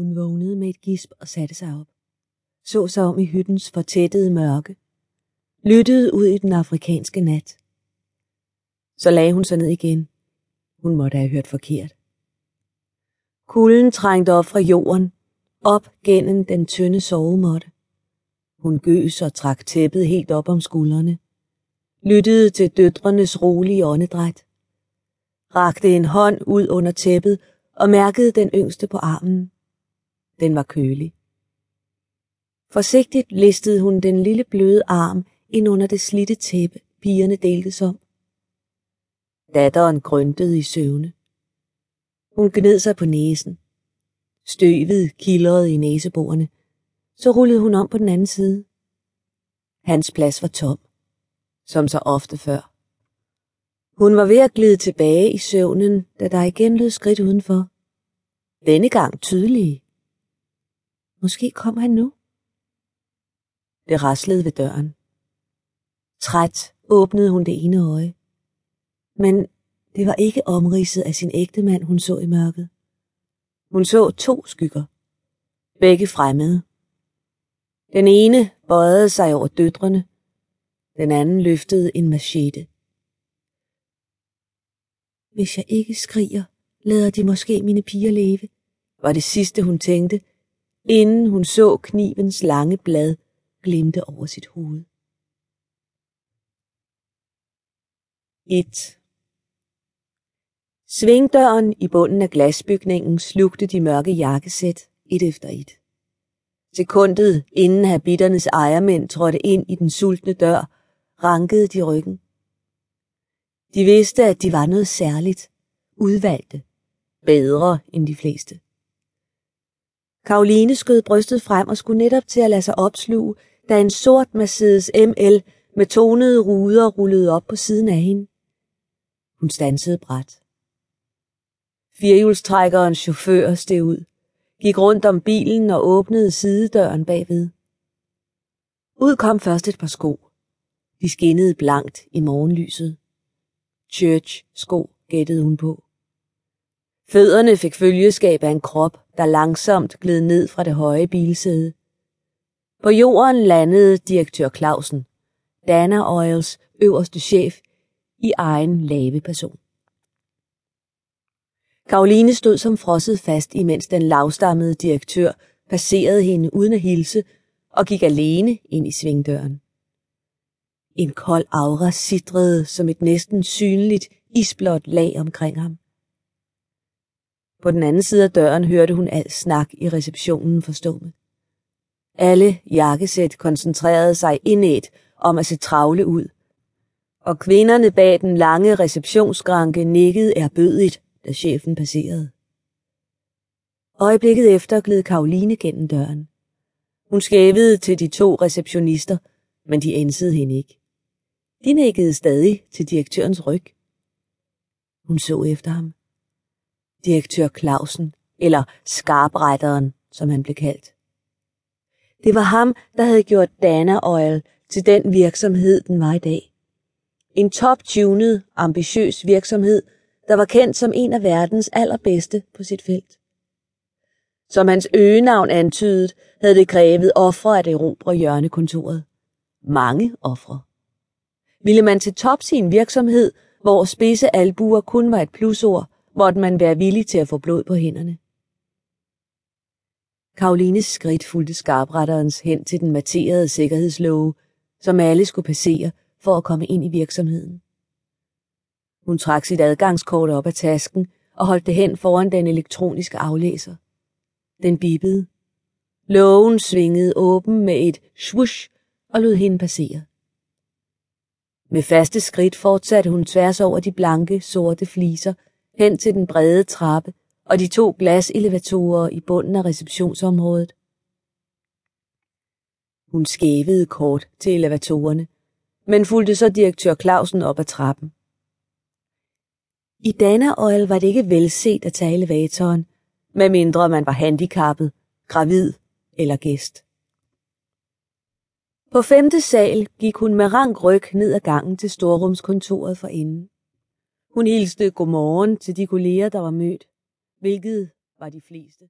Hun vågnede med et gisp og satte sig op. Så sig om i hyttens fortættede mørke. Lyttede ud i den afrikanske nat. Så lagde hun sig ned igen. Hun måtte have hørt forkert. Kulden trængte op fra jorden, op gennem den tynde sovemåtte. Hun gøs og trak tæppet helt op om skuldrene. Lyttede til døtrenes rolige åndedræt. Rakte en hånd ud under tæppet og mærkede den yngste på armen. Den var kølig. Forsigtigt listede hun den lille bløde arm ind under det slitte tæppe, pigerne deltes om. Datteren grøntede i søvne. Hun gned sig på næsen. Støvet kildrede i næseborene. Så rullede hun om på den anden side. Hans plads var tom, som så ofte før. Hun var ved at glide tilbage i søvnen, da der igen lød skridt udenfor. Denne gang tydelige. Måske kom han nu. Det raslede ved døren. Træt åbnede hun det ene øje. Men det var ikke omridset af sin ægte mand, hun så i mørket. Hun så to skygger. Begge fremmede. Den ene bøjede sig over døtrene. Den anden løftede en machete. Hvis jeg ikke skriger, lader de måske mine piger leve, var det sidste hun tænkte, inden hun så knivens lange blad glimte over sit hoved. 1. Svingdøren i bunden af glasbygningen slugte de mørke jakkesæt et efter et. Sekundet inden habitternes ejermænd trådte ind i den sultne dør, rankede de ryggen. De vidste, at de var noget særligt, udvalgte, bedre end de fleste. Karoline skød brystet frem og skulle netop til at lade sig opsluge, da en sort Mercedes ML med tonede ruder rullede op på siden af hende. Hun stansede bræt. Firehjulstrækkerens chauffør steg ud, gik rundt om bilen og åbnede sidedøren bagved. Ud kom først et par sko. De skinnede blankt i morgenlyset. Church sko gættede hun på. Fødderne fik følgeskab af en krop, der langsomt gled ned fra det høje bilsæde. På jorden landede direktør Clausen, Dana Oils øverste chef, i egen lave person. Karoline stod som frosset fast, imens den lavstammede direktør passerede hende uden at hilse og gik alene ind i svingdøren. En kold aura sidrede som et næsten synligt isblåt lag omkring ham. På den anden side af døren hørte hun al snak i receptionen forstumme. Alle jakkesæt koncentrerede sig indet om at se travle ud, og kvinderne bag den lange receptionsskranke nikkede erbødigt, da chefen passerede. Øjeblikket efter gled Karoline gennem døren. Hun skævede til de to receptionister, men de ensede hende ikke. De nikkede stadig til direktørens ryg. Hun så efter ham. Direktør Clausen, eller skarpretteren, som han blev kaldt. Det var ham, der havde gjort Dana Oil til den virksomhed, den var i dag. En top-tunet, ambitiøs virksomhed, der var kendt som en af verdens allerbedste på sit felt. Som hans øgenavn antydede, havde det krævet ofre at erobre hjørnekontoret. Mange ofre. Ville man til top sin virksomhed, hvor spidse albuer kun var et plusord, måtte man være villig til at få blod på hænderne. Karolines skridt fulgte skarpretterens hen til den materede sikkerhedslåge, som alle skulle passere for at komme ind i virksomheden. Hun trak sit adgangskort op af tasken og holdt det hen foran den elektroniske aflæser. Den bippede. Lågen svingede åben med et swoosh og lod hende passere. Med faste skridt fortsatte hun tværs over de blanke, sorte fliser hen til den brede trappe og de to glaselevatorer i bunden af receptionsområdet. Hun skævede kort til elevatorerne, men fulgte så direktør Clausen op ad trappen. I Dana Oil var det ikke velset at tage elevatoren, medmindre man var handicappet, gravid eller gæst. På femte sal gik hun med rank ryg ned ad gangen til storrumskontoret for inden. Hun hilste godmorgen til de kolleger, der var mødt, hvilket var de fleste.